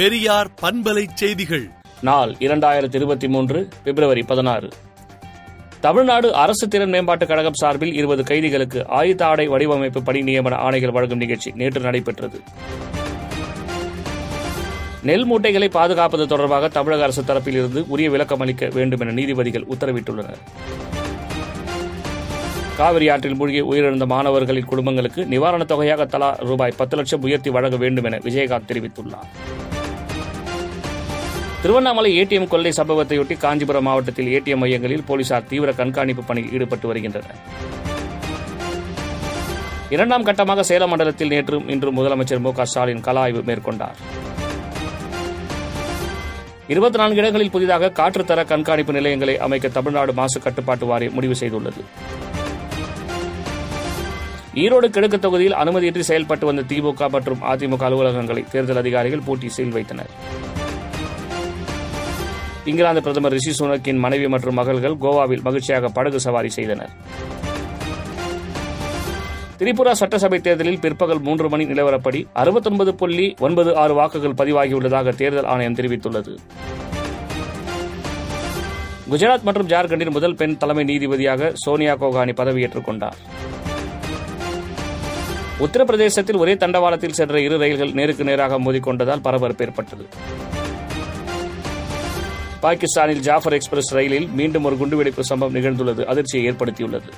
பெரியார் பண்பலை செய்திகள். நாள் இரண்டாயிரத்தி இருபத்தி மூன்று பிப்ரவரி பதினாறு. தமிழ்நாடு அரசு திறன் மேம்பாட்டுக் கழகம் சார்பில் இருபது கைதிகளுக்கு ஆயுத ஆடை வடிவமைப்பு பணி நியமன ஆணைகள் வழங்கும் நிகழ்ச்சி நேற்று நடைபெற்றது. நெல் மூட்டைகளை பாதுகாப்பது தொடர்பாக தமிழக அரசு தரப்பில் இருந்து உரிய விளக்கம் அளிக்க வேண்டும் என நீதிபதிகள் உத்தரவிட்டுள்ளனர். காவிரி ஆற்றில் மூழ்கி உயிரிழந்த மாணவர்களின் குடும்பங்களுக்கு நிவாரணத் தொகையாக தலா ரூபாய் பத்து லட்சம் உயர்த்தி வழங்க வேண்டும் என விஜயகாந்த் தெரிவித்துள்ளார். திருவண்ணாமலை ஏடிஎம் கொள்ளை சம்பவத்தையொட்டி காஞ்சிபுரம் மாவட்டத்தில் ஏடிஎம் மையங்களில் போலீசார் தீவிர கண்காணிப்பு பணியில் ஈடுபட்டு வருகின்றனர். இரண்டாம் கட்டமாக சேலம் மண்டலத்தில் நேற்றும் இன்றும் முதலமைச்சர் மு க ஸ்டாலின் கள ஆய்வு மேற்கொண்டார். இருபத்தி நான்கு இடங்களில் புதிதாக காற்றுத்தர கண்காணிப்பு நிலையங்களை அமைக்க தமிழ்நாடு மாசு கட்டுப்பாட்டு வாரியம் முடிவு செய்துள்ளது. ஈரோடு கிழக்கு தொகுதியில் அனுமதியின்றி செயல்பட்டு வந்த திமுக மற்றும் அதிமுக அலுவலகங்களை தேர்தல் அதிகாரிகள் பூட்டி சீல் வைத்தனர். இங்கிலாந்து பிரதமர் ரிஷி சுனக்கின் மனைவி மற்றும் மகள்கள் கோவாவில் மகிழ்ச்சியாக படகு சவாரி செய்தனர். திரிபுரா சட்டசபை தேர்தலில் பிற்பகல் மூன்று மணி நிலவரப்படி அறுபத்தொன்பது புள்ளி ஒன்பது ஆறு வாக்குகள் பதிவாகியுள்ளதாக தேர்தல் ஆணையம் தெரிவித்துள்ளது. குஜராத் மற்றும் ஜார்க்கண்டின் முதல் பெண் தலைமை நீதிபதியாக சோனியா கோகானி பதவியேற்றுக் கொண்டார். உத்தரப்பிரதேசத்தில் ஒரே தண்டவாளத்தில் சென்ற இரு ரயில்கள் நேருக்கு நேராக மோதிக்கொண்டதால் பரபரப்பு ஏற்பட்டது. பாகிஸ்தானில் ஜாஃபர் எக்ஸ்பிரஸ் ரயிலில் மீண்டும் ஒரு குண்டுவெடிப்பு சம்பவம் நிகழ்ந்துள்ளது. அதிர்ச்சியை ஏற்படுத்தியுள்ளது.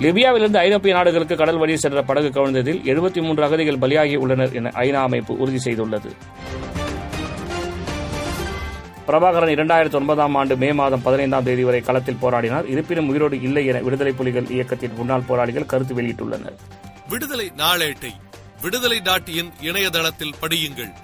லிபியாவிலிருந்து ஐரோப்பிய நாடுகளுக்கு கடல் வழி சென்ற படகு கவிழ்ந்ததில் எழுபத்தி மூன்று அகதிகள் பலியாகி உள்ளனர் என ஐநா அமைப்பு உறுதி செய்துள்ளது. பிரபாகரன் இரண்டாயிரத்தி ஒன்பதாம் ஆண்டு மே மாதம் பதினைந்தாம் தேதி வரை களத்தில் போராடினார். இருப்பினும் உயிரோடு இல்லை என விடுதலை புலிகள் இயக்கத்தின் முன்னாள் போராளிகள் கருத்து வெளியிட்டுள்ளனர். விடுதலை நாளேட்டை விடுதலை டாட் இன் இணையதளத்தில் படியுங்கள்.